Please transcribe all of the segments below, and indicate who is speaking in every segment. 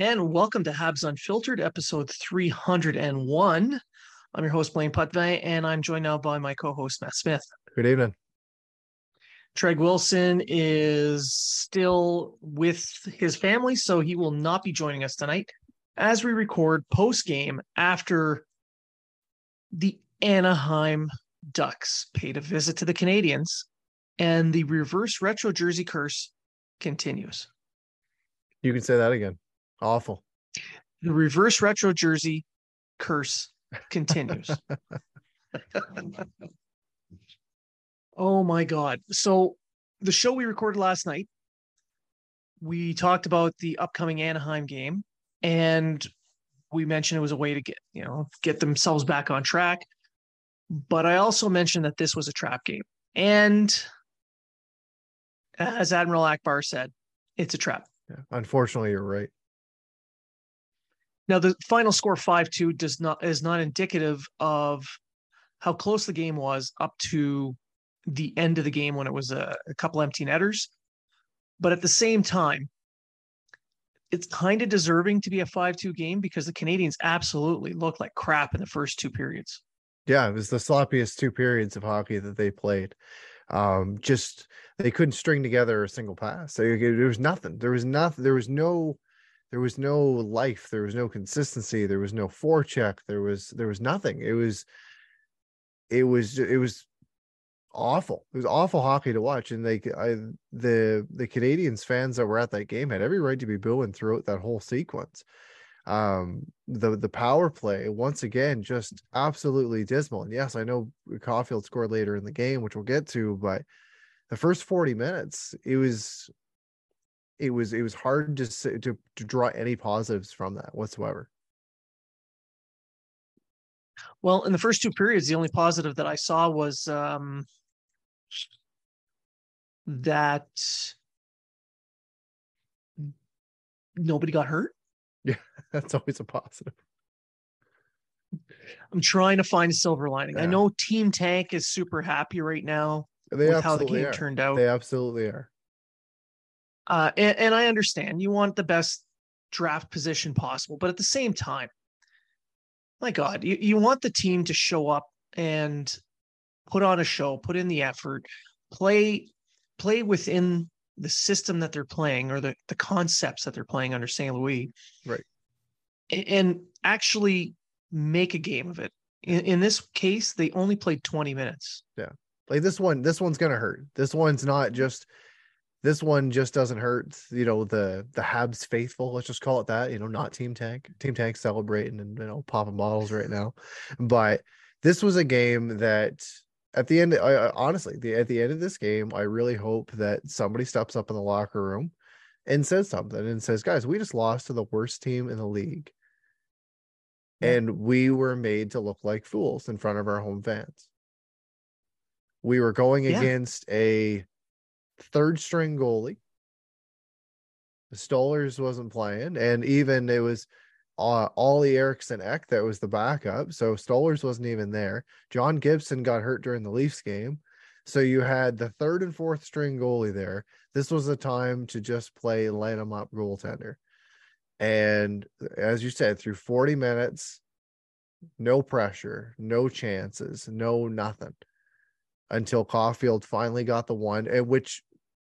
Speaker 1: And welcome to Habs Unfiltered, episode 301. I'm your host, Blaine Putney, and I'm joined now by my co host, Matt Smith.
Speaker 2: Good evening.
Speaker 1: Treg Wilson is still with his family, so he will not be joining us tonight as we record post game after the Anaheim Ducks paid a visit to the Canadiens and the reverse retro jersey curse continues.
Speaker 2: You can say that again. Awful.
Speaker 1: The reverse retro jersey curse continues. oh my God. So, the show we recorded last night, we talked about the upcoming Anaheim game and we mentioned it was a way to get, you know, get themselves back on track. But I also mentioned that this was a trap game. And as Admiral Ackbar said, it's a trap.
Speaker 2: Yeah, unfortunately, you're right.
Speaker 1: Now the final score five two does not is not indicative of how close the game was up to the end of the game when it was a, a couple empty netters. But at the same time, it's kind of deserving to be a 5-2 game because the Canadiens absolutely looked like crap in the first two periods.
Speaker 2: Yeah, it was the sloppiest two periods of hockey that they played. Um, just they couldn't string together a single pass. There, there was nothing. There was nothing. There was no there was no life there was no consistency there was no forecheck there was there was nothing. It was it was it was awful. It was awful hockey to watch and they I, the the canadiens fans that were at that game had every right to be booing throughout that whole sequence. Um the the power play once again just absolutely dismal. And yes i know caulfield scored later in the game which we'll get to but the first 40 minutes it was it was it was hard to to to draw any positives from that whatsoever.
Speaker 1: Well, in the first two periods, the only positive that I saw was um, that nobody got hurt.
Speaker 2: Yeah, that's always a positive.
Speaker 1: I'm trying to find a silver lining. Yeah. I know Team Tank is super happy right now
Speaker 2: they
Speaker 1: with how the game
Speaker 2: are.
Speaker 1: turned out.
Speaker 2: They absolutely are.
Speaker 1: Uh, and, and I understand you want the best draft position possible, but at the same time, my God, you, you want the team to show up and put on a show, put in the effort, play play within the system that they're playing or the, the concepts that they're playing under St. Louis.
Speaker 2: Right.
Speaker 1: And, and actually make a game of it. In, in this case, they only played 20 minutes.
Speaker 2: Yeah. Like this one, this one's gonna hurt. This one's not just this one just doesn't hurt, you know, the the Habs faithful, let's just call it that, you know, not Team Tank. Team Tank celebrating and you know popping bottles right now. But this was a game that at the end I, honestly, the, at the end of this game, I really hope that somebody steps up in the locker room and says something and says, "Guys, we just lost to the worst team in the league." And we were made to look like fools in front of our home fans. We were going yeah. against a third string goalie. Stolarz wasn't playing, and even it was uh, Olle Eriksson Ek that was the backup. So Stolarz wasn't even there. John Gibson got hurt during the Leafs game. So you had the third and fourth string goalie there. This was the time to just play light them up goaltender. And as you said, through 40 minutes, no pressure, no chances, no nothing until Caulfield finally got the one, at which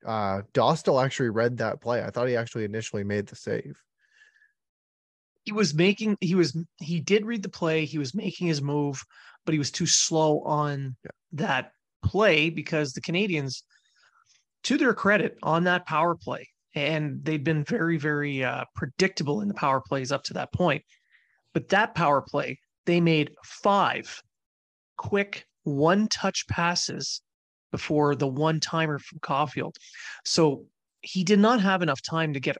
Speaker 2: uh Dostal actually read that play. I thought he actually initially made the save.
Speaker 1: He was making he was he did read the play, he was making his move, but he was too slow on
Speaker 2: Yeah.
Speaker 1: that play because the Canadiens, to their credit, on that power play, and they'd been very, very uh, predictable in the power plays up to that point. But that power play, they made five quick one touch passes before the one timer from Caulfield. So he did not have enough time to get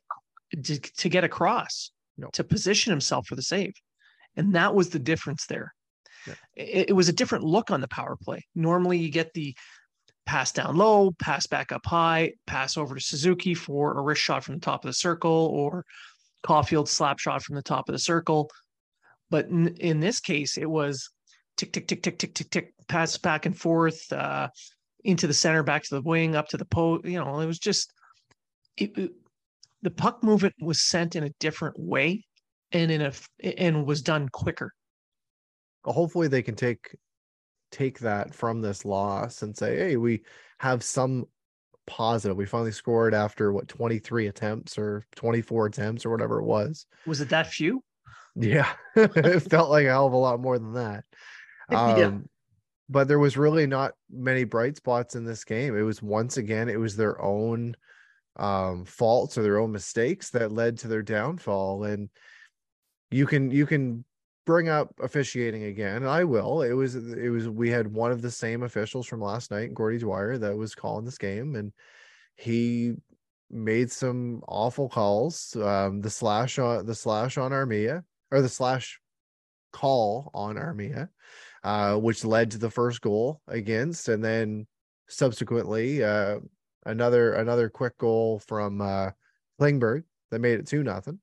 Speaker 1: to, to get across
Speaker 2: No.
Speaker 1: to position himself for the save. And that was the difference there.
Speaker 2: Yeah.
Speaker 1: It, it was a different look on the power play. Normally you get the pass down low, pass back up high, pass over to Suzuki for a wrist shot from the top of the circle or Caulfield slap shot from the top of the circle. But in, in this case, it was tick, tick, tick, tick, tick, tick, tick, pass back and forth uh, into the center, back to the wing, up to the post. You know, it was just it, it- the puck movement was sent in a different way and in a and was done quicker.
Speaker 2: hopefully they can take take that from this loss and say hey we have some positive we finally scored after what 23 attempts or 24 attempts or whatever it was
Speaker 1: Was it that few?
Speaker 2: yeah it felt like a hell of a lot more than that um
Speaker 1: Yeah.
Speaker 2: but there was really not many bright spots in this game. It was once again it was their own um faults or their own mistakes that led to their downfall. And you can you can bring up officiating again. I will. It was it was we had one of the same officials from last night gordy dwyer that was calling this game and he made some awful calls. Um the slash on the slash on armia or the slash call on armia uh which led to the first goal against and then subsequently uh another another quick goal from uh klingberg that made it two nothing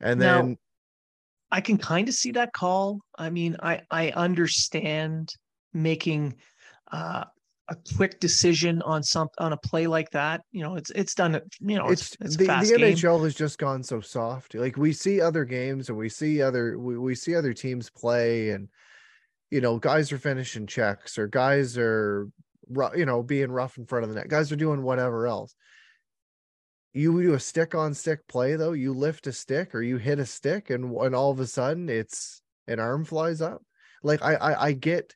Speaker 2: and
Speaker 1: Now,
Speaker 2: then
Speaker 1: I can kind of see that call. I mean, I I understand making uh, a quick decision on some on a play like that. You know, it's it's done. You know, it's
Speaker 2: it's,
Speaker 1: it's,
Speaker 2: the, the. NHL has just gone so soft. Like we see other games and we see other we, we see other teams play and you know guys are finishing checks or guys are you know being rough in front of the net. Guys are doing whatever else. You do a stick on stick play though. You lift a stick or you hit a stick and and all of a sudden it's an arm flies up. Like I I, I get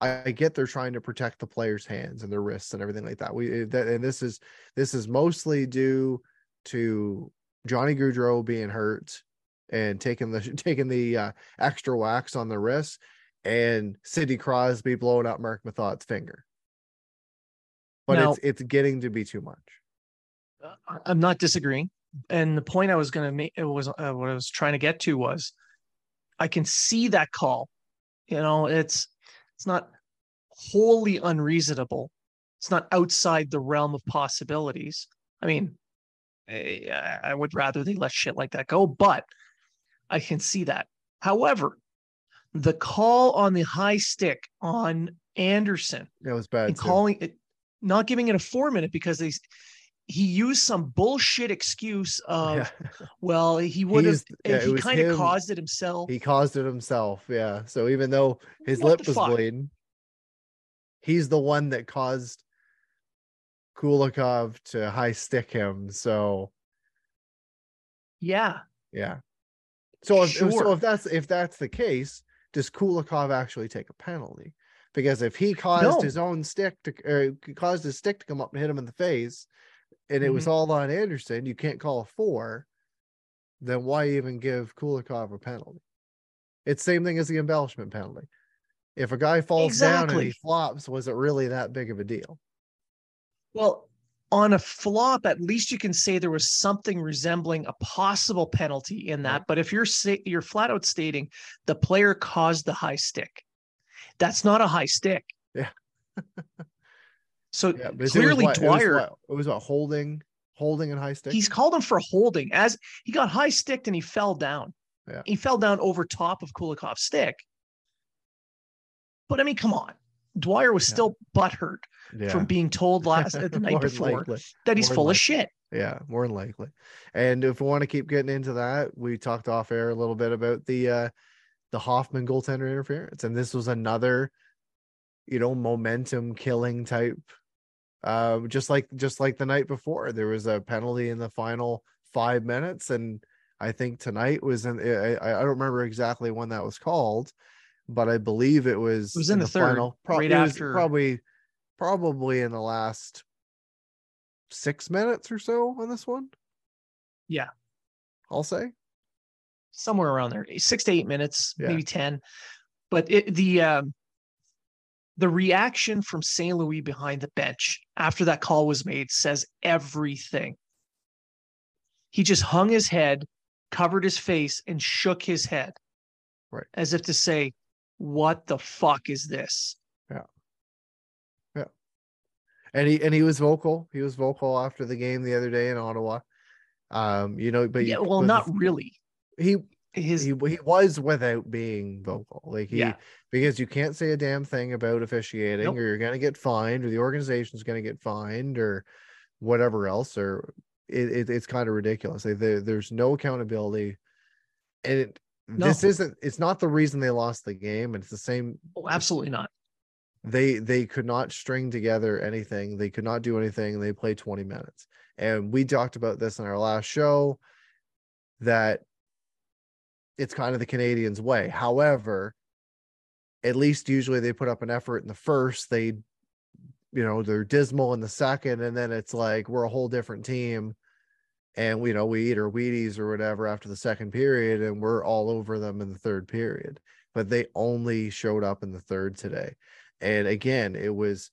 Speaker 2: I get they're trying to protect the player's hands and their wrists and everything like that. We that and this is this is mostly due to Johnny Gaudreau being hurt and taking the taking the uh, extra wax on the wrist, and Sidney Crosby blowing up Marc Methot's finger. But
Speaker 1: Now-
Speaker 2: it's it's getting to be too much.
Speaker 1: I- I'm not disagreeing. And the point I was going to make it was uh, what I was trying to get to was I can see that call. You know, it's it's not wholly unreasonable. It's not outside the realm of possibilities. I mean, I I would rather they let shit like that go, but I can see that. However, the call on the high stick on Anderson
Speaker 2: That was bad.
Speaker 1: and
Speaker 2: too.
Speaker 1: calling it not giving it a four minute because they he used some bullshit excuse of
Speaker 2: Yeah.
Speaker 1: well he would have
Speaker 2: yeah,
Speaker 1: he kind of caused it himself
Speaker 2: He caused it himself. Yeah. So even though his
Speaker 1: What
Speaker 2: lip was
Speaker 1: fuck?
Speaker 2: bleeding, he's the one that caused Kulikov to high stick him. So
Speaker 1: yeah
Speaker 2: yeah. So if so if that's if that's the case, does Kulikov actually take a penalty? Because if he caused
Speaker 1: No.
Speaker 2: his own stick to caused his stick to come up and hit him in the face, and it was
Speaker 1: Mhm.
Speaker 2: all on Anderson, you can't call a four. Then why even give Kulikov a penalty? It's same thing as the embellishment penalty. If a guy falls down and he flops, was it really that big of a deal?
Speaker 1: well on a flop at least you can say there was something resembling a possible penalty in that but if you're you're flat out stating the player caused the high stick that's not a high stick
Speaker 2: Yeah.
Speaker 1: so
Speaker 2: Yeah, but it was
Speaker 1: clearly
Speaker 2: what- it was
Speaker 1: dwyer
Speaker 2: what- It was, a holding, holding and high stick.
Speaker 1: he's called him for holding as he got high sticked and he fell down.
Speaker 2: Yeah.
Speaker 1: He fell down over top of Kulikov's stick. But I mean, come on. Dwyer was
Speaker 2: Yeah.
Speaker 1: still butthurt
Speaker 2: Yeah.
Speaker 1: from being told last the night before
Speaker 2: likely.
Speaker 1: that he's
Speaker 2: More
Speaker 1: full of shit.
Speaker 2: Yeah, more than likely. And if we want to keep getting into that, we talked off air a little bit about the uh the Hoffman goaltender interference. And this was another, you know, momentum killing type. Um, just like just like the night before, there was a penalty in the final five minutes, and I think tonight was in. I, I don't remember exactly when that was called, but I believe it was.
Speaker 1: It was in the third,
Speaker 2: Pro-
Speaker 1: right after-
Speaker 2: probably, probably in the last six minutes or so on this one.
Speaker 1: Yeah.
Speaker 2: I'll say.
Speaker 1: somewhere around there, six to eight minutes,
Speaker 2: Yeah.
Speaker 1: maybe ten. But it, the um, the reaction from St. Louis behind the bench after that call was made says everything. He just hung his head, covered his face, and shook his head,
Speaker 2: Right.
Speaker 1: as if to say, "What the fuck is this?"
Speaker 2: And he and he was vocal. He was vocal after the game the other day in Ottawa. Um, you know, but
Speaker 1: yeah, well,
Speaker 2: but
Speaker 1: not really.
Speaker 2: He
Speaker 1: His
Speaker 2: he he was without being vocal. Like he
Speaker 1: Yeah.
Speaker 2: because you can't say a damn thing about officiating,
Speaker 1: Nope.
Speaker 2: or you're gonna get fined, or the organization's gonna get fined, or whatever else, or it, it it's kind of ridiculous. Like there, there's no accountability, and it, this isn't. It's not the reason they lost the game, and it's the same
Speaker 1: oh, absolutely not.
Speaker 2: They they could not string together anything they could not do anything they played 20 minutes. And we talked about this in our last show that it's kind of the canadiens way. However at least usually they put up an effort in the first they you know they're dismal in the second and then it's like we're a whole different team. And you know we eat our wheaties or whatever after the second period and we're all over them in the third period. But they only showed up in the third today and again, it was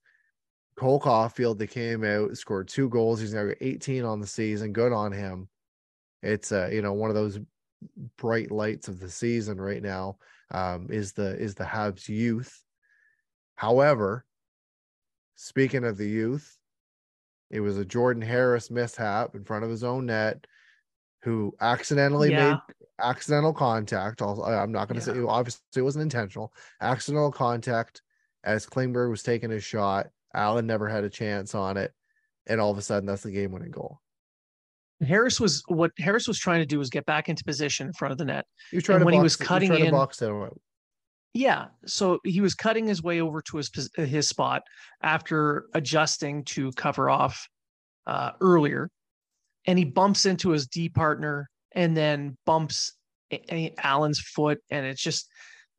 Speaker 2: Cole Caulfield that came out, scored two goals. He's now got 18 on the season. Good on him. It's uh, you know, one of those bright lights of the season right now. Um, is the is the Habs youth. However, speaking of the youth, it was a Jordan Harris mishap in front of his own net, who accidentally
Speaker 1: Yeah.
Speaker 2: made accidental contact. Also, I'm not going to say obviously it wasn't intentional. Accidental contact as Klingberg was taking his shot. Allen never had a chance on it, and all of a sudden that's the game-winning goal.
Speaker 1: Harris was what Harris was trying to do was get back into position in front of the net.
Speaker 2: He was trying
Speaker 1: And
Speaker 2: to
Speaker 1: when he was cutting in-
Speaker 2: box.
Speaker 1: Yeah, so he was cutting his way over to his his spot after adjusting to cover off uh, earlier, and he bumps into his D partner and then bumps Allen's foot, and it's just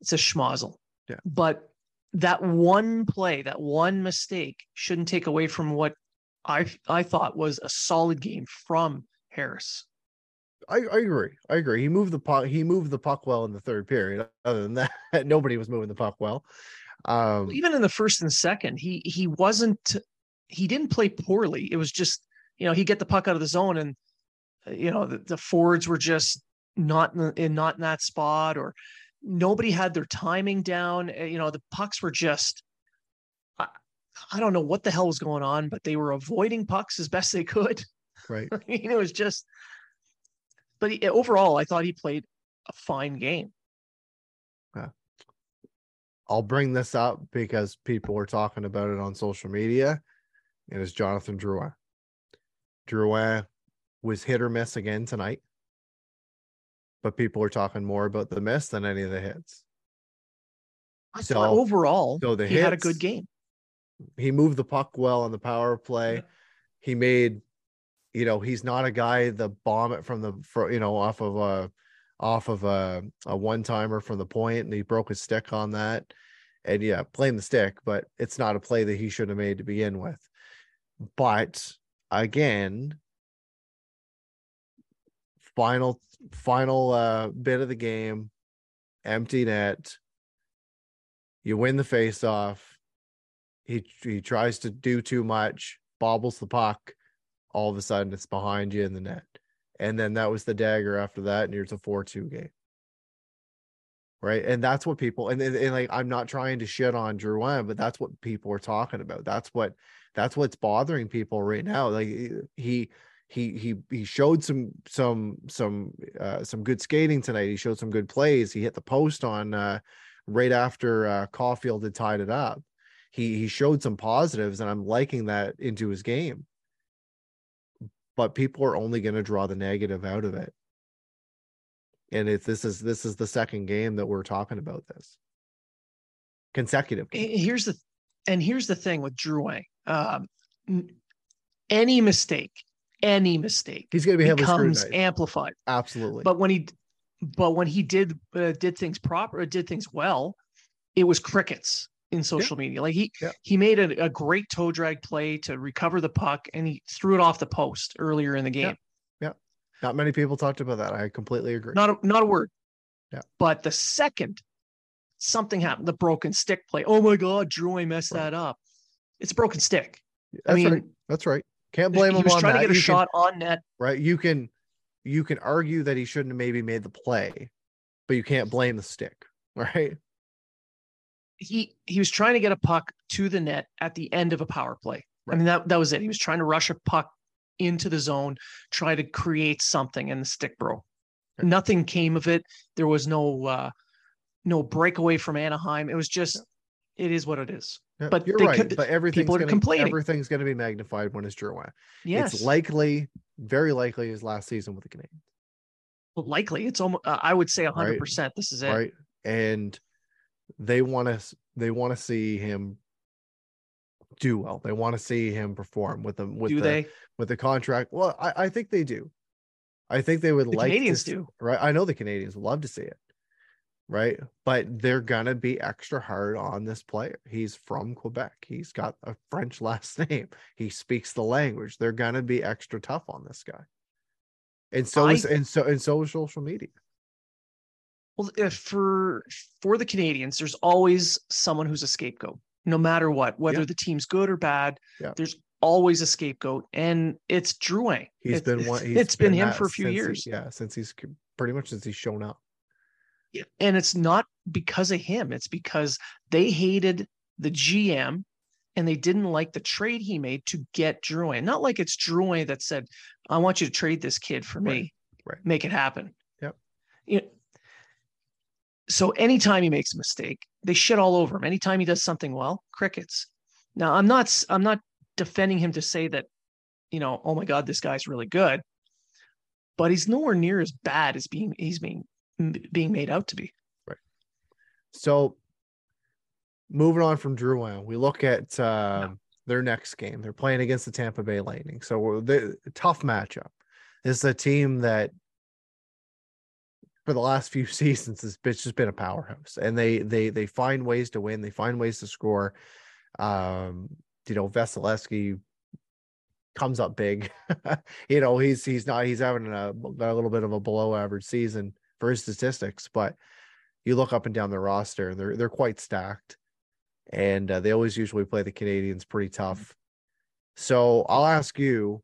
Speaker 1: it's a schmozzle.
Speaker 2: Yeah.
Speaker 1: But that one play, that one mistake, shouldn't take away from what I I thought was a solid game from Harris.
Speaker 2: I, I agree. I agree. He moved the puck. He moved the puck well in the third period. Other than that, nobody was moving the puck well. Um,
Speaker 1: even in the first and second, he he wasn't he didn't play poorly. It was just you know he get the puck out of the zone and uh, you know the, the forwards were just not in, in not in that spot or nobody had their timing down. Uh, You know the pucks were just. I, I don't know what the hell was going on, but they were avoiding pucks as best they could.
Speaker 2: right.
Speaker 1: I mean, it was just. But he, overall, I thought he played a fine game.
Speaker 2: I'll bring this up because people were talking about it on social media. And It is Jonathan Drouin. Drouin was hit or miss again tonight, but people are talking more about the miss than any of the hits.
Speaker 1: I
Speaker 2: So-
Speaker 1: thought overall
Speaker 2: so the
Speaker 1: he had a good game.
Speaker 2: He moved the puck well on the power play.
Speaker 1: Yeah.
Speaker 2: He made, you know, he's not a guy the bomb it from the, fro- you know, off of a, off of a, a one timer from the point, and he broke his stick on that. And yeah, blame the stick, but it's not a play that he should have made to begin with. But again, final final uh bit of the game, empty net. You win the face off. He he tries to do too much, bobbles the puck. All of a sudden, it's behind you in the net, and then that was the dagger after that, and here's a four-two game. Right, and that's what people and, and, and like I'm not trying to shit on Drouin, but that's what people are talking about. That's what that's what's bothering people right now. Like he he he he showed some some some uh some good skating tonight. He showed some good plays. He hit the post on uh right after uh Caulfield had tied it up. he he showed some positives, and I'm liking that into his game. But people are only going to draw the negative out of it. And if this is this is the second game that we're talking about this consecutive. Game.
Speaker 1: Here's the and here's the thing with Drouin. Um, any mistake, any mistake,
Speaker 2: he's going to be heavily
Speaker 1: becomes amplified.
Speaker 2: Absolutely.
Speaker 1: But when he, but when he did uh, did things proper, did things well, it was crickets in social yeah. media. Like he yeah. he made a, a, great toe drag play to recover the puck, and he threw it off the post earlier in the game.
Speaker 2: Yeah. yeah. Not many people talked about that. I completely agree.
Speaker 1: Not a, not a word.
Speaker 2: Yeah.
Speaker 1: But the second something happened, the broken stick play. Oh my God, Drew, I messed right. that up. It's a broken stick.
Speaker 2: That's I mean, right. that's right. Can't blame
Speaker 1: he
Speaker 2: him
Speaker 1: was
Speaker 2: on
Speaker 1: trying
Speaker 2: that.
Speaker 1: to get a
Speaker 2: you
Speaker 1: shot
Speaker 2: can,
Speaker 1: on net.
Speaker 2: Right. You can you can argue that he shouldn't have maybe made the play, but you can't blame the stick. Right.
Speaker 1: He he was trying to get a puck to the net at the end of a power play. Right. I mean that that was it. He was trying to rush a puck into the zone, try to create something, and the stick broke. Right. Nothing came of it. There was no uh no breakaway from Anaheim. It was just, it is what it is.
Speaker 2: Yeah, but you're right. Could, but everything's people are gonna, complaining. Everything's going to be magnified when it's Drouin.
Speaker 1: Yes,
Speaker 2: it's likely, very likely, his last season with the Canadiens.
Speaker 1: Well, likely, it's almost. Uh, I would say hundred right. percent. This is it.
Speaker 2: Right, and they want to. They want to see him do well. They want to see him perform with them. With
Speaker 1: do
Speaker 2: the,
Speaker 1: they?
Speaker 2: With the contract. Well, I, I think they do. I think they would
Speaker 1: the
Speaker 2: like
Speaker 1: Canadiens
Speaker 2: to,
Speaker 1: do.
Speaker 2: Right. I know the Canadians love to see it right? But they're gonna be extra hard on this player. He's from Quebec. He's got a French last name. He speaks the language. They're gonna be extra tough on this guy. And so I, is and so and so is social media.
Speaker 1: Well, eh, for for the Canadiens, there's always someone who's a scapegoat, no matter what, whether yeah. the team's good or bad.
Speaker 2: Yeah.
Speaker 1: There's always a scapegoat, and it's Drouin.
Speaker 2: He's
Speaker 1: it,
Speaker 2: been one.
Speaker 1: it's been, been him for a few years.
Speaker 2: He, yeah, since he's pretty much since he's shown up
Speaker 1: and it's not because of him it's because they hated the gm and they didn't like the trade he made to get Drouin. Not like it's Drouin that said, "I want you to trade this kid for me,
Speaker 2: right.
Speaker 1: make it happen."
Speaker 2: Yep.
Speaker 1: You know, so anytime he makes a mistake, they shit all over him. Anytime he does something well, crickets. Now I'm not I'm not defending him to say that, you know, oh my God, this guy's really good, but he's nowhere near as bad as being he's being being made out to be.
Speaker 2: Right. So moving on from Drouin, we look at uh, yeah. their next game. They're playing against the Tampa Bay Lightning. So the tough matchup. This is a team that for the last few seasons has just been a powerhouse and they they they find ways to win they find ways to score um you know Vasilevskiy comes up big you know he's he's not he's having a, a little bit of a below average season for his statistics, but you look up and down the roster, they're they're quite stacked, and uh, they always usually play the Canadiens pretty tough. So I'll ask you: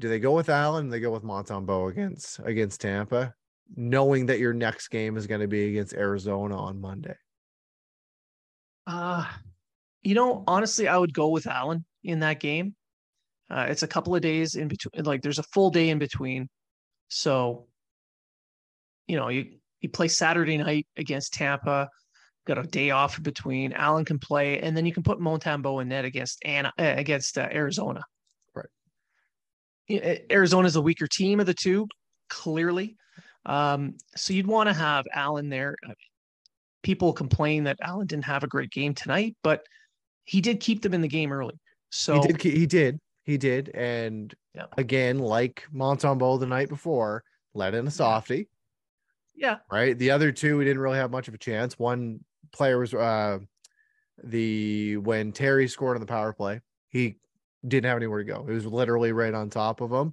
Speaker 2: Do they go with Allen? they go with Montembeault against against Tampa, knowing that your next game is going to be against Arizona on Monday?
Speaker 1: Uh you know, honestly, I would go with Allen in that game. Uh, it's a couple of days in between, like there's a full day in between. So you know, you you play Saturday night against Tampa, got a day off in between. Allen can play, and then you can put Montembeault in net against Anna uh, against uh, Arizona.
Speaker 2: Right.
Speaker 1: Arizona's a weaker team of the two, clearly. Um, so you'd want to have Allen there. People complain that Allen didn't have a great game tonight, but he did keep them in the game early. So
Speaker 2: he did. He did. He did. And
Speaker 1: yeah.
Speaker 2: again, like Montembeault the night before, let in a softie.
Speaker 1: Yeah.
Speaker 2: Right. The other two, we didn't really have much of a chance. One player was uh the when Terry scored on the power play, he didn't have anywhere to go. It was literally right on top of him.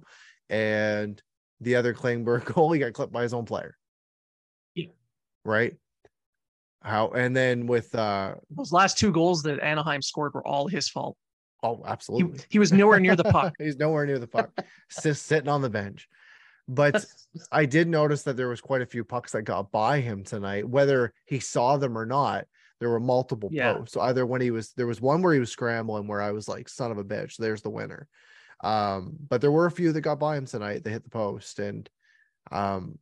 Speaker 2: And the other Klingberg goal, he got clipped by his own player.
Speaker 1: Yeah.
Speaker 2: Right. How and then with uh
Speaker 1: those last two goals that Anaheim scored were all his fault.
Speaker 2: Oh, absolutely.
Speaker 1: He, he was nowhere near the puck.
Speaker 2: He's nowhere near the puck. Just sitting on the bench. But I did notice that there was quite a few pucks that got by him tonight, whether he saw them or not. There were multiple
Speaker 1: yeah.
Speaker 2: posts. So either when he was there was one where he was scrambling where I was like, son of a bitch, there's the winner. Um, but there were a few that got by him tonight. They hit the post and um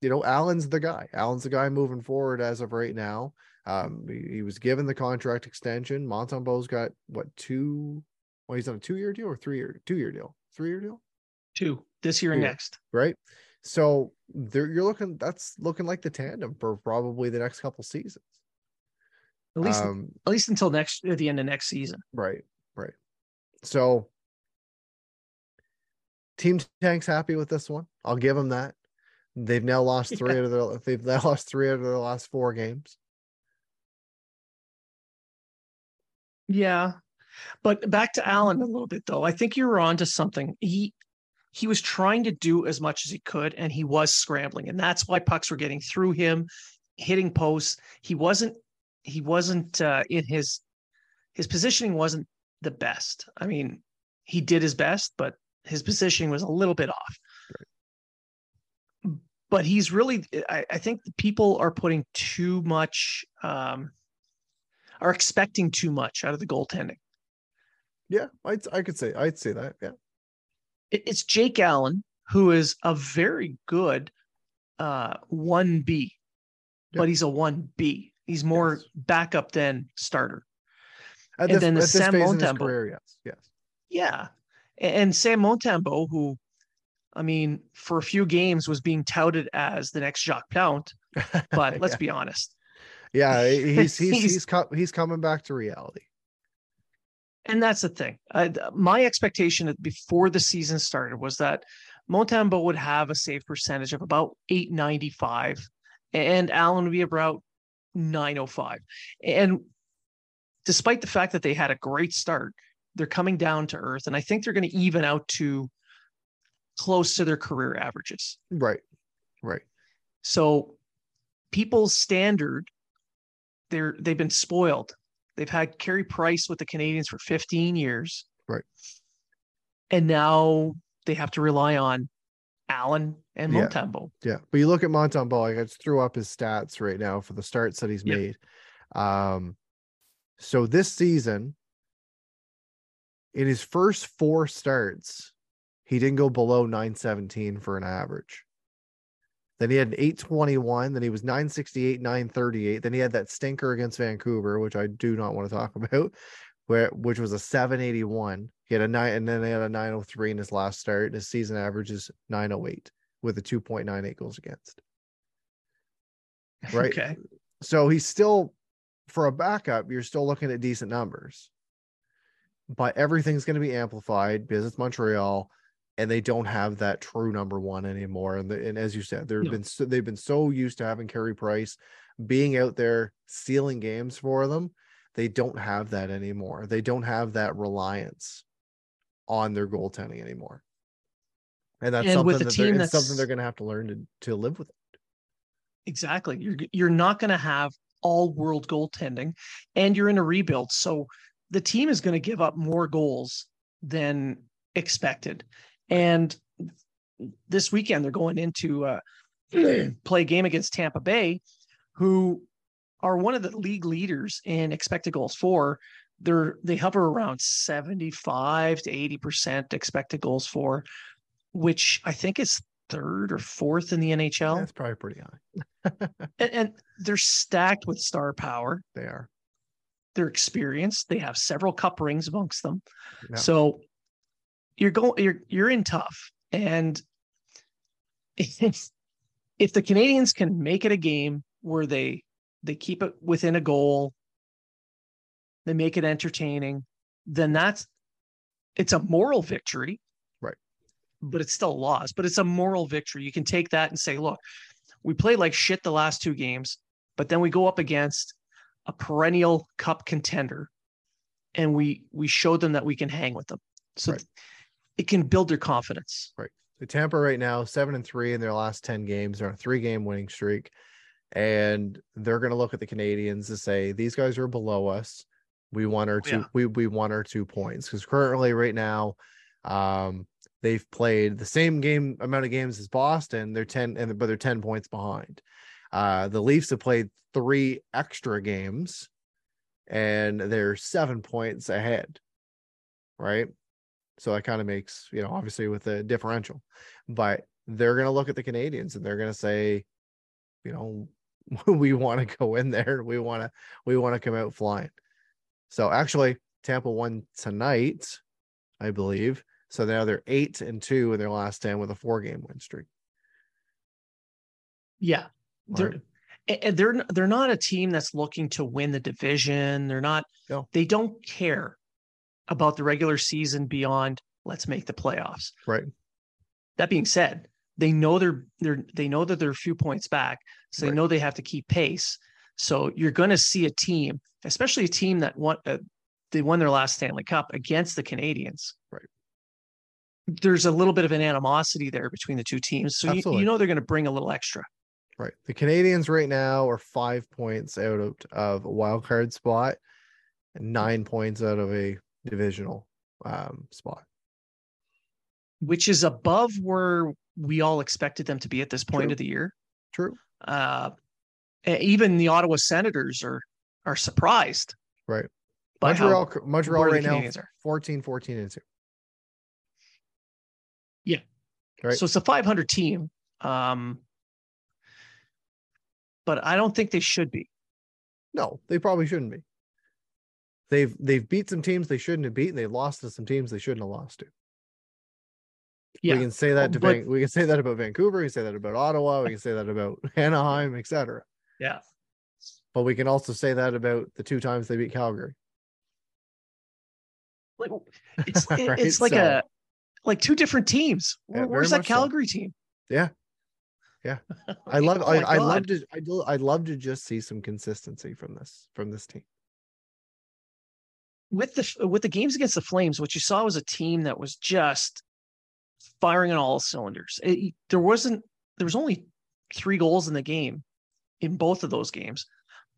Speaker 2: you know, Allen's the guy. Allen's the guy moving forward as of right now. Um, he, he was given the contract extension. Montembeault's got what two? Well, he's on a two-year deal or three-year, two-year deal, three-year deal,
Speaker 1: Two this year and
Speaker 2: Yeah.
Speaker 1: next.
Speaker 2: right? So there, you're looking. That's looking like the tandem for probably the next couple seasons.
Speaker 1: At least
Speaker 2: um,
Speaker 1: at least until next at the end of next season.
Speaker 2: Right, right. So Team Tank's happy with this one. I'll give them that. They've now lost three
Speaker 1: Yeah.
Speaker 2: out of their they've now lost three out of their last four games.
Speaker 1: Yeah. But back to Allen a little bit though. I think you were on to something. He he was trying to do as much as he could and he was scrambling. And that's why pucks were getting through him, hitting posts. He wasn't he wasn't uh, in his his positioning wasn't the best. I mean, he did his best, but his positioning was a little bit off. But he's really I, I think people are putting too much um are expecting too much out of the goaltending.
Speaker 2: Yeah, I'd I could say I'd say that. Yeah.
Speaker 1: It- It's Jake Allen, who is a very good uh 1B,
Speaker 2: Yeah.
Speaker 1: but he's a 1B. He's more
Speaker 2: Yes.
Speaker 1: backup than starter.
Speaker 2: At
Speaker 1: And
Speaker 2: this,
Speaker 1: then the Sam
Speaker 2: phase in his
Speaker 1: Montembeault.
Speaker 2: career, yes, yes.
Speaker 1: Yeah. And Sam Montembeault, who I mean, for a few games was being touted as the next Jacques Plante, but let's
Speaker 2: yeah.
Speaker 1: be honest.
Speaker 2: yeah, he's he's
Speaker 1: He's-
Speaker 2: he's he's coming back to reality.
Speaker 1: And that's the thing. I, my expectation at- before the season started was that Montembeault would have a save percentage of about 895 and Allen would be about 905. And despite the fact that they had a great start, they're coming down to earth. And I think they're going to even out to close to their career averages.
Speaker 2: Right, right.
Speaker 1: So people's standard, they're they've been spoiled. They've had Carey Price with the Canadiens for 15 years.
Speaker 2: Right.
Speaker 1: And now they have to rely on Allen and
Speaker 2: Yeah.
Speaker 1: Montembeault.
Speaker 2: Yeah, but you look at Montembeault. I just threw up his stats right now for the starts that he's
Speaker 1: Yeah.
Speaker 2: made. Um, so this season, in his first four starts, he didn't go below 917 for an average. Then he had an 821. Then he was 968, 938. Then he had that stinker against Vancouver, which I do not want to talk about, where which was a 781. He had a nine, and then he had a 903 in his last start. And his season average is 908 with a 2.98 goals against. Right.
Speaker 1: Okay.
Speaker 2: So he's still, for a backup, you're still looking at decent numbers. But everything's going to be amplified because it's Montreal, and they don't have that true number one anymore. And, the, and as you said, they've
Speaker 1: No.
Speaker 2: been so, they've been so used to having Carey Price being out there sealing games for them. They don't have that anymore. They don't have that reliance on their goaltending anymore. And that's
Speaker 1: And
Speaker 2: something that they're, it's something they're going to have to learn to, to live with.
Speaker 1: Exactly. You're you're not going to have all world goaltending and you're in a rebuild. So the team is going to give up more goals than expected. And this weekend they're going into uh, play a game against Tampa Bay, who are one of the league leaders in expected goals for. They're they hover around 75 to 80% expected goals for, which I think is third or fourth in the NHL.
Speaker 2: That's probably pretty high.
Speaker 1: and, and they're stacked with star power.
Speaker 2: They are.
Speaker 1: They're experienced. They have several cup rings amongst them.
Speaker 2: Yeah.
Speaker 1: So you're going. You're you're in tough. And if if the Canadiens can make it a game where they they keep it within a goal, they make it entertaining, then that's it's a moral victory.
Speaker 2: Right.
Speaker 1: But it's still a loss. But it's a moral victory. You can take that and say, look, we played like shit the last two games, but then we go up against a perennial cup contender and we we showed them that we can hang with them. So
Speaker 2: Right.
Speaker 1: It can build their confidence. Right.
Speaker 2: The Tampa right now, seven and three in their last 10 games. They're on a three game winning streak. And they're going to look at the Canadiens to say, these guys are below us. We want our two,
Speaker 1: yeah.
Speaker 2: we, we want our two points. Because currently, right now, um, they've played the same game amount of games as Boston. They're 10 and but they're 10 points behind. Uh, the Leafs have played three extra games and they're seven points ahead. Right. So that kind of makes, you know, obviously with the differential, but they're going to look at the Canadiens and they're going to say, you know, we want to go in there. We want to we want to come out flying. So actually, Tampa won tonight, I believe. So now they're eight and two in their last ten with a four game win streak.
Speaker 1: Yeah, they're they're they're not a team that's looking to win the division. They're not. No. They don't care about the regular season beyond let's make the playoffs.
Speaker 2: Right.
Speaker 1: That being said, they know they're they're they know that they're a few points back, so right. they know they have to keep pace. So you're going to see a team, especially a team that won uh, they won their last Stanley Cup against the Canadiens.
Speaker 2: Right.
Speaker 1: There's a little bit of an animosity there between the two teams, so you, you, know they're going to bring a little extra.
Speaker 2: Right. The Canadiens right now are five points out of, of a wild card spot, and nine points out of a divisional um, spot,
Speaker 1: which is above where we all expected them to be at this point True. of the year.
Speaker 2: True.
Speaker 1: Uh, even the Ottawa Senators are are surprised.
Speaker 2: Right. Montreal, Montreal right now, are. 14, 14 and 2.
Speaker 1: Yeah. Right. So it's a 500 team. Um, but I don't think they should be.
Speaker 2: No, they probably shouldn't be. They've they've beat some teams they shouldn't have beaten. They lost to some teams they shouldn't have lost to. Yeah. We can say that to but, we can say that about Vancouver, we can say that about Ottawa, we can say that about Anaheim, etc.
Speaker 1: Yeah.
Speaker 2: But we can also say that about the two times they beat Calgary.
Speaker 1: Like it's right? it's like so, a like two different teams. Yeah, Where's that Calgary so. team?
Speaker 2: Yeah. Yeah. I love oh I, I love to I do I love to just see some consistency from this from this team
Speaker 1: with the with the games against the Flames, what you saw was a team that was just firing on all cylinders. It, there wasn't there was only three goals in the game in both of those games,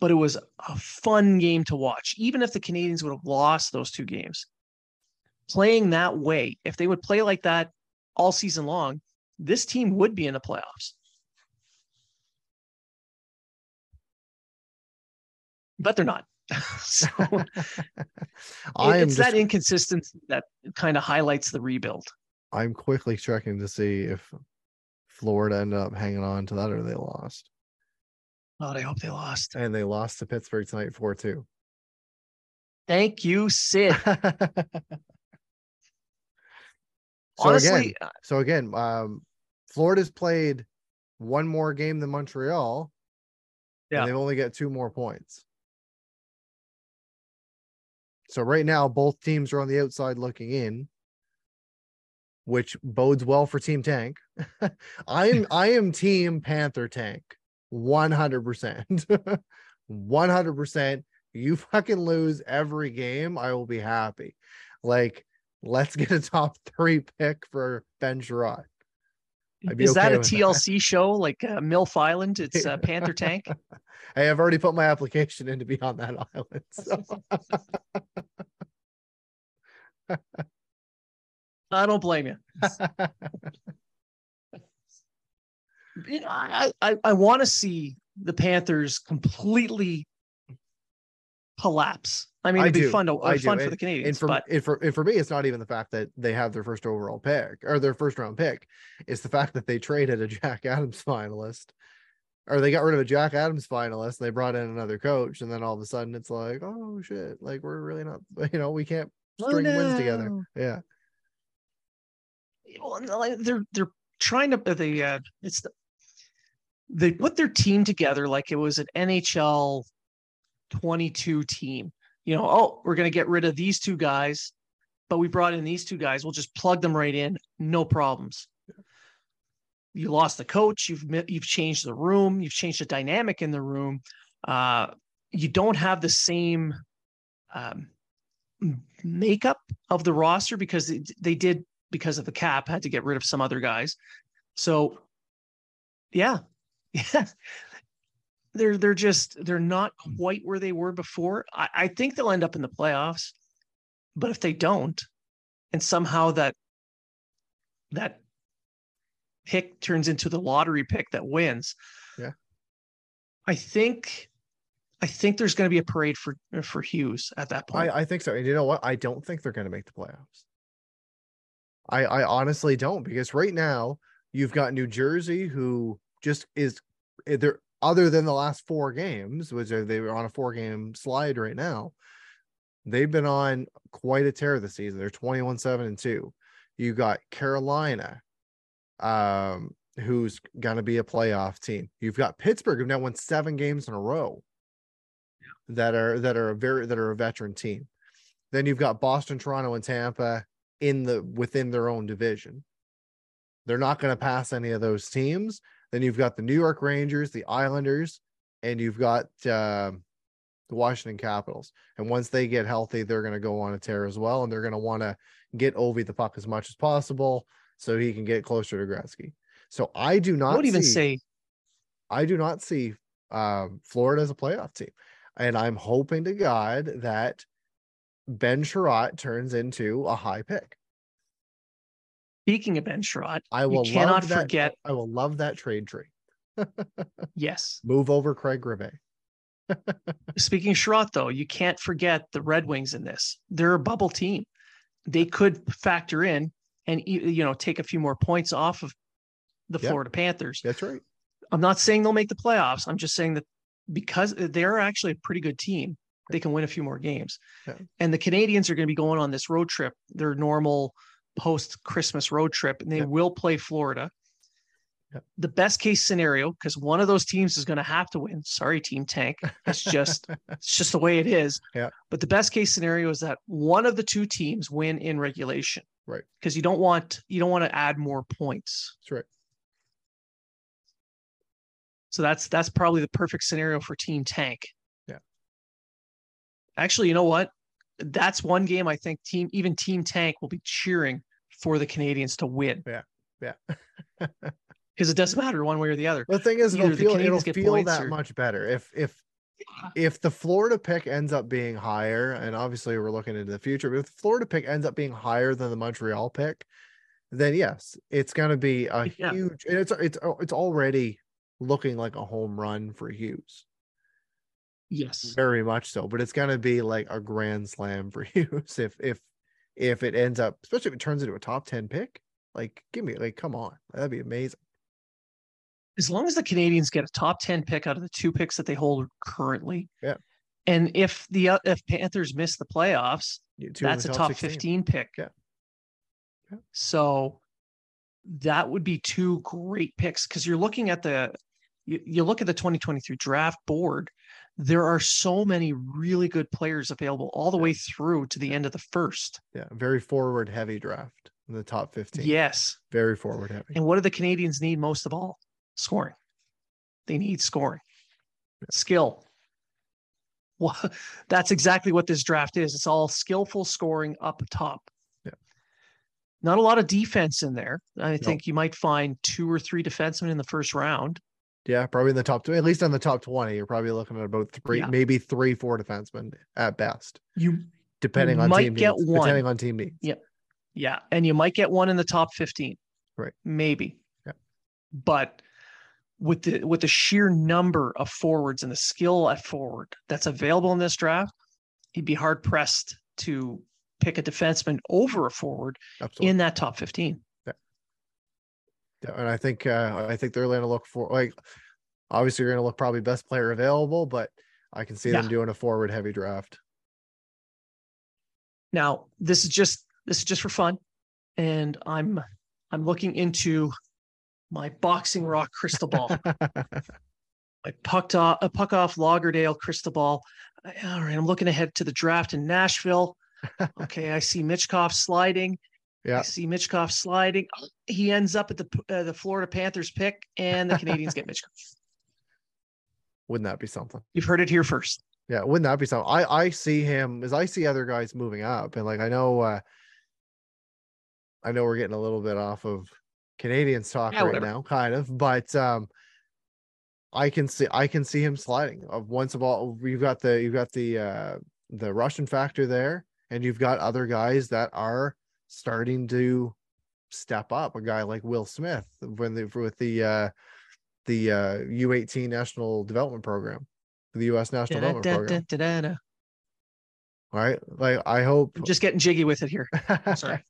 Speaker 1: but it was a fun game to watch. Even if the Canadiens would have lost those two games, playing that way, if they would play like that all season long, this team would be in the playoffs. But they're not. so I it's just, that inconsistency that kind of highlights the rebuild.
Speaker 2: I'm quickly checking to see if Florida ended up hanging on to that or they lost.
Speaker 1: Oh, I hope they lost.
Speaker 2: And they lost to Pittsburgh tonight 4 2.
Speaker 1: Thank you, Sid. so
Speaker 2: Honestly, again, so again, um, Florida's played one more game than Montreal. Yeah. they've only got two more points. So right now, both teams are on the outside looking in, which bodes well for Team Tank. I'm I am Team Panther Tank, one hundred percent, one hundred percent. You fucking lose every game, I will be happy. Like, let's get a top three pick for Ben Chiarot.
Speaker 1: Is okay that a TLC that. show like uh, MILF Island? It's uh, Panther Tank.
Speaker 2: hey, I've already put my application in to be on that island. So.
Speaker 1: I don't blame you. you know, I I, I want to see the Panthers completely collapse. I mean, it'd I be do. fun to I fun do. for the Canadiens.
Speaker 2: And for,
Speaker 1: but...
Speaker 2: and for and for me, it's not even the fact that they have their first overall pick or their first round pick. It's the fact that they traded a Jack Adams finalist, or they got rid of a Jack Adams finalist. And they brought in another coach, and then all of a sudden, it's like, oh shit, like we're really not, you know, we can't oh, string oh, no. wins together. Yeah.
Speaker 1: Well, they're they're trying to the uh, it's the, they put their team together like it was an NHL 22 team. You know, oh, we're going to get rid of these two guys, but we brought in these two guys. We'll just plug them right in, no problems. You lost the coach. You've you've changed the room. You've changed the dynamic in the room. Uh, you don't have the same um, makeup of the roster because they did because of the cap had to get rid of some other guys. So, yeah, yeah, they're they're just they're not quite where they were before. I, I think they'll end up in the playoffs, but if they don't, and somehow that that pick turns into the lottery pick that wins,
Speaker 2: yeah,
Speaker 1: I think I think there's going to be a parade for for Hughes at that point.
Speaker 2: I, I think so. And you know what? I don't think they're going to make the playoffs. I I honestly don't because right now You've got New Jersey, who just is eh, there. Other than the last four games, which are they were on a four game slide right now, they've been on quite a tear this season. They're 21 7 and 2. You got Carolina, um, who's going to be a playoff team. You've got Pittsburgh, who now won seven games in a row that are that are a very that are a veteran team. Then you've got Boston, Toronto, and Tampa in the within their own division. They're not going to pass any of those teams. Then you've got the New York Rangers, the Islanders, and you've got uh, the Washington Capitals. And once they get healthy, they're going to go on a tear as well, and they're going to want to get Ovi the puck as much as possible so he can get closer to Gretzky. So I do not.
Speaker 1: I would even
Speaker 2: see,
Speaker 1: say
Speaker 2: I do not see um, Florida as a playoff team, and I'm hoping to God that Ben Chiarot turns into a high pick.
Speaker 1: Speaking of Ben Chiarot,
Speaker 2: I will
Speaker 1: you cannot
Speaker 2: that,
Speaker 1: forget.
Speaker 2: I will love that trade tree.
Speaker 1: Yes,
Speaker 2: Move over Craig Rivet.
Speaker 1: speaking of Chiarot, though, you can't forget the Red Wings in this. They're a bubble team. They could factor in and you know take a few more points off of the
Speaker 2: Yeah.
Speaker 1: Florida Panthers.
Speaker 2: That's right.
Speaker 1: I'm not saying they'll make the playoffs. I'm just saying that because they're actually a pretty good team, they can win a few more games.
Speaker 2: Yeah.
Speaker 1: And the Canadiens are going to be going on this road trip, their normal post Christmas road trip, and they
Speaker 2: Yeah.
Speaker 1: will play Florida.
Speaker 2: Yeah.
Speaker 1: The best case scenario, because one of those teams is going to have to win. Sorry, Team Tank. It's just it's just the way it is.
Speaker 2: Yeah.
Speaker 1: But the best case scenario is that one of the two teams win in regulation.
Speaker 2: Right.
Speaker 1: Because you don't want you don't want to add more points.
Speaker 2: That's right.
Speaker 1: So that's that's probably the perfect scenario for Team Tank.
Speaker 2: Yeah.
Speaker 1: Actually, you know what? That's one game I think team even Team Tank will be cheering for the Canadiens to win
Speaker 2: Yeah. Yeah.
Speaker 1: Because it doesn't matter one way or the other.
Speaker 2: The thing is,
Speaker 1: Either
Speaker 2: it'll feel it'll feel that
Speaker 1: or-
Speaker 2: much better if if if the Florida pick ends up being higher, and obviously we're looking into the future, but if the Florida pick ends up being higher than the Montreal pick, then yes, it's going to be a
Speaker 1: Yeah.
Speaker 2: huge. And it's it's it's already looking like a home run for Hughes,
Speaker 1: Yes.
Speaker 2: very much so. But it's going to be like a grand slam for Hughes if if if it ends up, especially if it turns into a top ten pick. Like, give me like, come on, that'd be amazing.
Speaker 1: As long as the Canadiens get a top 10 pick out of the two picks that they hold currently.
Speaker 2: Yeah.
Speaker 1: And if the uh, if Panthers miss the playoffs,
Speaker 2: You- two in
Speaker 1: that's
Speaker 2: the
Speaker 1: a top
Speaker 2: 16.
Speaker 1: 15 pick.
Speaker 2: Yeah. Yeah.
Speaker 1: So that would be two great picks because you're looking at the you, you look at the 2023 draft board. There are so many really good players available all the way through to the end of the first.
Speaker 2: Yeah, very forward heavy draft in the top 15.
Speaker 1: Yes.
Speaker 2: Very forward heavy.
Speaker 1: And what do the Canadiens need most of all? Scoring. They need scoring, skill. Well, that's exactly what this draft is. It's all skillful scoring up top.
Speaker 2: Yeah.
Speaker 1: Not a lot of defense in there. I think you might find two or three defensemen in the first round.
Speaker 2: Yeah, probably in the top two, at least on the top 20. You're probably looking at about three,
Speaker 1: Yeah.
Speaker 2: maybe three, four defensemen at best,
Speaker 1: You,
Speaker 2: depending on
Speaker 1: might
Speaker 2: team
Speaker 1: get
Speaker 2: needs.
Speaker 1: one.
Speaker 2: Depending on team needs.
Speaker 1: Yeah. yeah, and you might get one in the top 15.
Speaker 2: Right.
Speaker 1: Maybe.
Speaker 2: Yeah.
Speaker 1: But with the with the sheer number of forwards and the skill at forward that's available in this draft, you'd be hard pressed to pick a defenseman over a forward
Speaker 2: Absolutely.
Speaker 1: in that top 15.
Speaker 2: Yeah, and I think uh, I think they're going to look for like obviously you're going to look probably best player available, but I can see them doing a forward heavy draft.
Speaker 1: Now, this is just this is just for fun, and I'm I'm looking into my boxing rock crystal ball. my pucked off, a puck off Laugardale crystal ball. All right, I'm looking ahead to the draft in Nashville. Okay, I see Michkov sliding.
Speaker 2: Yeah.
Speaker 1: I see Michkov sliding. He ends up at the uh, the Florida Panthers pick, and the Canadiens get Michkov.
Speaker 2: Wouldn't that be something?
Speaker 1: You've heard it here first.
Speaker 2: Yeah, wouldn't that be something? I I see him as I see other guys moving up, and like I know, uh I know we're getting a little bit off of Canadiens talk
Speaker 1: Yeah,
Speaker 2: right
Speaker 1: whatever.
Speaker 2: now, kind of, but um, I can see I can see him sliding. Of once of all, you've got the you've got the uh the Russian factor there, and you've got other guys that are starting to step up. A guy like Will Smith when they with the uh the uh U18 National Development Program, the U.S. National Development Program.
Speaker 1: Da-da-da-da-da-da.
Speaker 2: Right? Like I hope
Speaker 1: I'm just getting jiggy with it here. sorry.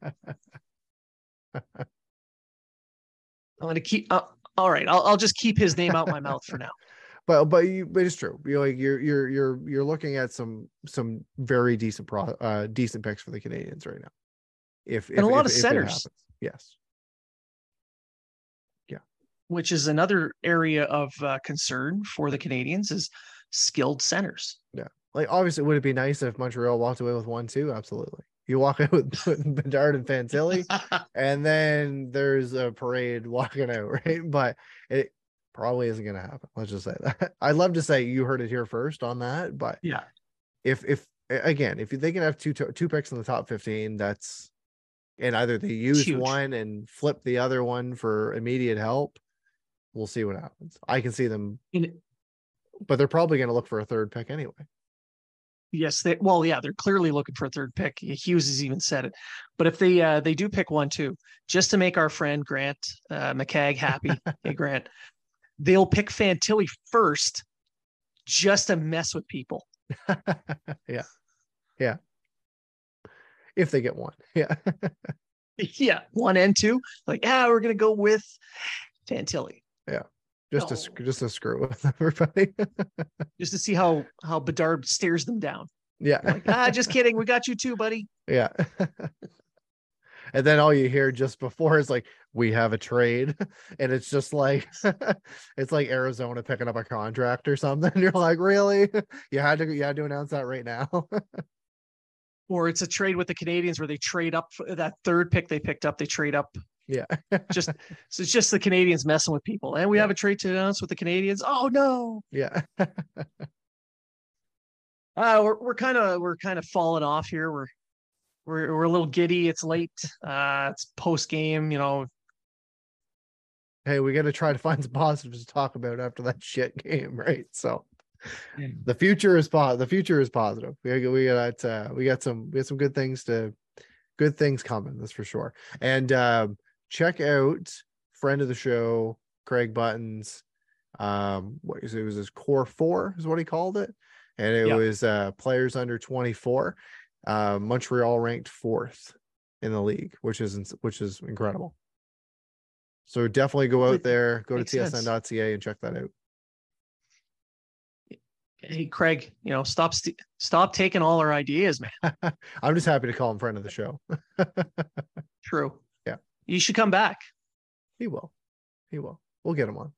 Speaker 1: I'm to keep. Uh, all right, I'll I'll just keep his name out my mouth for now.
Speaker 2: But but you, but it's true. You're like you're you're you're you're looking at some some very decent pro uh decent picks for the Canadiens right now. If, if
Speaker 1: and a lot
Speaker 2: if,
Speaker 1: of centers.
Speaker 2: yes.
Speaker 1: which is another area of uh, concern for the Canadiens, is skilled centers. Yeah.
Speaker 2: Like obviously, would it be nice if Montreal walked away with one too? Absolutely. You walk out with, with Bedard and Fantilli, and then there's a parade walking out, right? But it probably isn't going to happen. Let's just say that. I'd love to say you heard it here first on that, but
Speaker 1: yeah,
Speaker 2: if if again, if they can have two two picks in the top fifteen, that's and either they use
Speaker 1: huge.
Speaker 2: one and flip the other one for immediate help. We'll see what happens. I can see them,
Speaker 1: In-
Speaker 2: but they're probably going to look for a third pick anyway.
Speaker 1: yes, they well, yeah, they're clearly looking for a third pick. Hughes has even said it. But if they uh, they do pick one too, just to make our friend Grant uh, McCagg happy, hey Grant, they'll pick Fantilli first, just to mess with people.
Speaker 2: yeah, yeah. If they get one, yeah,
Speaker 1: yeah, one and two, like yeah, we're gonna go with Fantilli. Yeah.
Speaker 2: Just to
Speaker 1: No.
Speaker 2: sc- just to screw with everybody.
Speaker 1: just to see how how Bedard stares them down.
Speaker 2: yeah,
Speaker 1: Like, ah, just kidding. We got you too, buddy.
Speaker 2: yeah. and then all you hear just before is like, "We have a trade," and it's just like, it's like Arizona picking up a contract or something. You're like, really? You had to you had to announce that right now.
Speaker 1: Or it's a trade with the Canadiens where they trade up for that third pick they picked up. They trade up.
Speaker 2: yeah,
Speaker 1: Just so it's just the Canadiens messing with people. And we
Speaker 2: Yeah.
Speaker 1: have a trade to announce with the Canadiens. Oh no.
Speaker 2: yeah.
Speaker 1: Uh, we're we're kind of we're kind of falling off here. We're we're we're a little giddy. It's late. Uh, it's post game. You know,
Speaker 2: hey, we got to try to find some positives to talk about after that shit game, right? So the future is po- the future is positive. We got, we got uh, we got some we got some good things to good things coming. That's for sure. And um, check out friend of the show Craig Button's. Um, what is it? it was his core four is what he called it, and it
Speaker 1: Yeah.
Speaker 2: was uh players under twenty four. Uh, Montreal ranked fourth in the league, which is which is incredible. So definitely go out there, go to
Speaker 1: makes
Speaker 2: tsn.ca and check that out.
Speaker 1: Hey Craig, you know, stop st- stop taking all our ideas, man.
Speaker 2: I'm just happy to call him friend of the show.
Speaker 1: True.
Speaker 2: Yeah.
Speaker 1: You should come back.
Speaker 2: he will. He will. We'll get him on.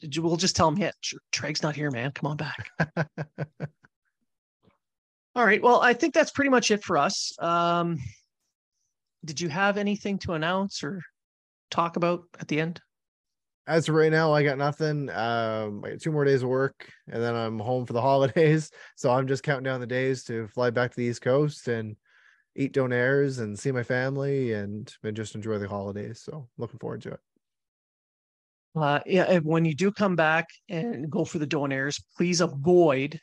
Speaker 1: Did you- We'll just tell him, yeah, Craig's not here, man. Come on back. All right. Well, I think that's pretty much it for us. Um, did you have anything to announce or talk about at the end?
Speaker 2: As of right now, I got nothing. Um, I got two more days of work, and then I'm home for the holidays. So I'm just counting down the days to fly back to the East Coast and eat donairs and see my family and, and just enjoy the holidays. So looking forward to it.
Speaker 1: Uh, yeah, when you do come back and go for the donairs, please avoid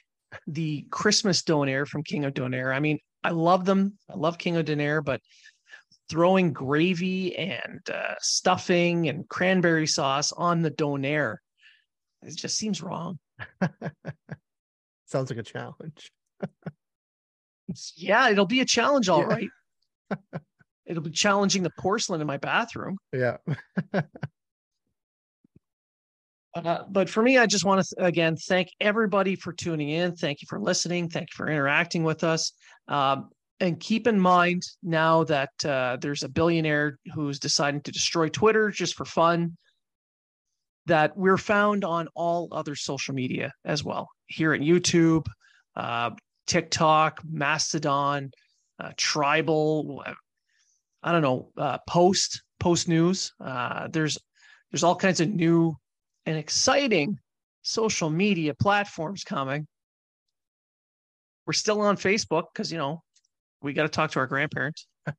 Speaker 1: the Christmas donair from King of Donair. I mean, I love them. I love King of Donair, but throwing gravy and uh, stuffing and cranberry sauce on the donair, it just seems wrong.
Speaker 2: Sounds like a challenge.
Speaker 1: Yeah, it'll be a challenge, all
Speaker 2: Yeah.
Speaker 1: right. It'll be challenging the porcelain in my bathroom.
Speaker 2: Yeah.
Speaker 1: Uh, but for me, I just want to again thank everybody for tuning in. Thank you for listening. Thank you for interacting with us. Um, and keep in mind now that uh, there's a billionaire who's deciding to destroy Twitter just for fun. That we're found on all other social media as well. Here at YouTube, uh, TikTok, Mastodon, uh, Tribel. I don't know. Uh, Post Post News. Uh, there's there's all kinds of new and exciting social media platforms coming. We're still on Facebook because you know we got to talk to our grandparents.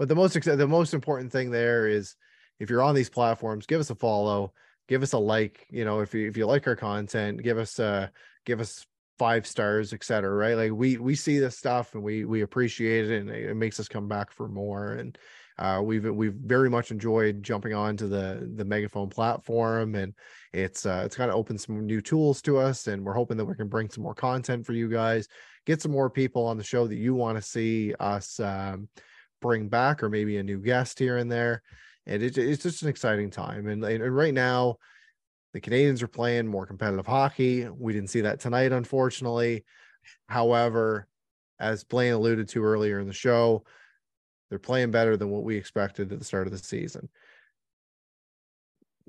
Speaker 2: But the most the most important thing there is if you're on these platforms, give us a follow, give us a like. You know, if you if you like our content, give us uh give us five stars, etc. Right? Like we we see this stuff and we we appreciate it, and it, it makes us come back for more. And uh, we've we've very much enjoyed jumping onto the the megaphone platform, and it's uh, it's kind of opened some new tools to us, and we're hoping that we can bring some more content for you guys, get some more people on the show that you want to see us. Um, bring back, or maybe a new guest here and there. And it, it's just an exciting time. And, and right now, the Canadiens are playing more competitive hockey. We didn't see that tonight, unfortunately. However, as Blaine alluded to earlier in the show, they're playing better than what we expected at the start of the season.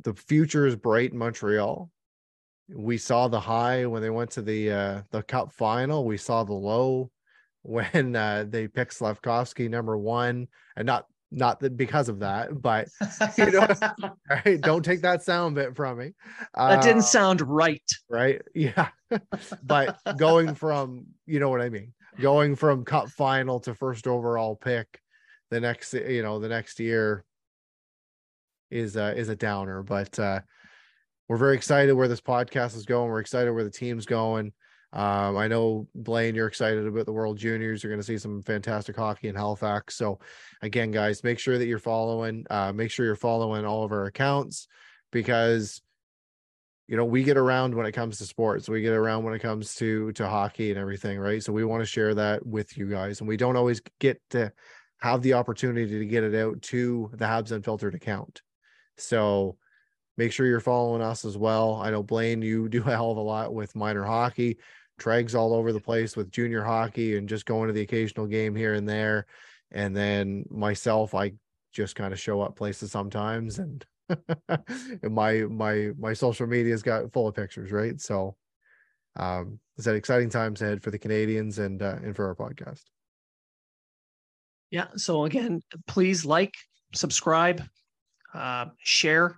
Speaker 2: The future is bright in Montreal. We saw the high when they went to the uh, the Cup final. We saw the low when uh, they picked Slafkovsky number one, and not not that because of that, but you know, right, don't take that sound bit from me.
Speaker 1: That didn't uh, sound right.
Speaker 2: Right. Yeah. but going from, you know what I mean, going from cup final to first overall pick the next, you know, the next year is uh is a downer. But uh we're very excited where this podcast is going. We're excited where the team's going. Um, I know Blaine, you're excited about the World Juniors. You're going to see some fantastic hockey in Halifax. So, again, guys, make sure that you're following. Uh, make sure you're following all of our accounts because you know we get around when it comes to sports. We get around when it comes to to hockey and everything, right? So we want to share that with you guys, and we don't always get to have the opportunity to get it out to the Habs Unfiltered account. So make sure you're following us as well. I know Blaine, you do a hell of a lot with minor hockey. Tregs all over the place with junior hockey and just going to the occasional game here and there. And then myself, I just kind of show up places sometimes and, and my my my social media's got full of pictures, right? So um it's an exciting times ahead for the Canadiens and uh, and for our podcast.
Speaker 1: Yeah. So again, please like, subscribe, uh, share,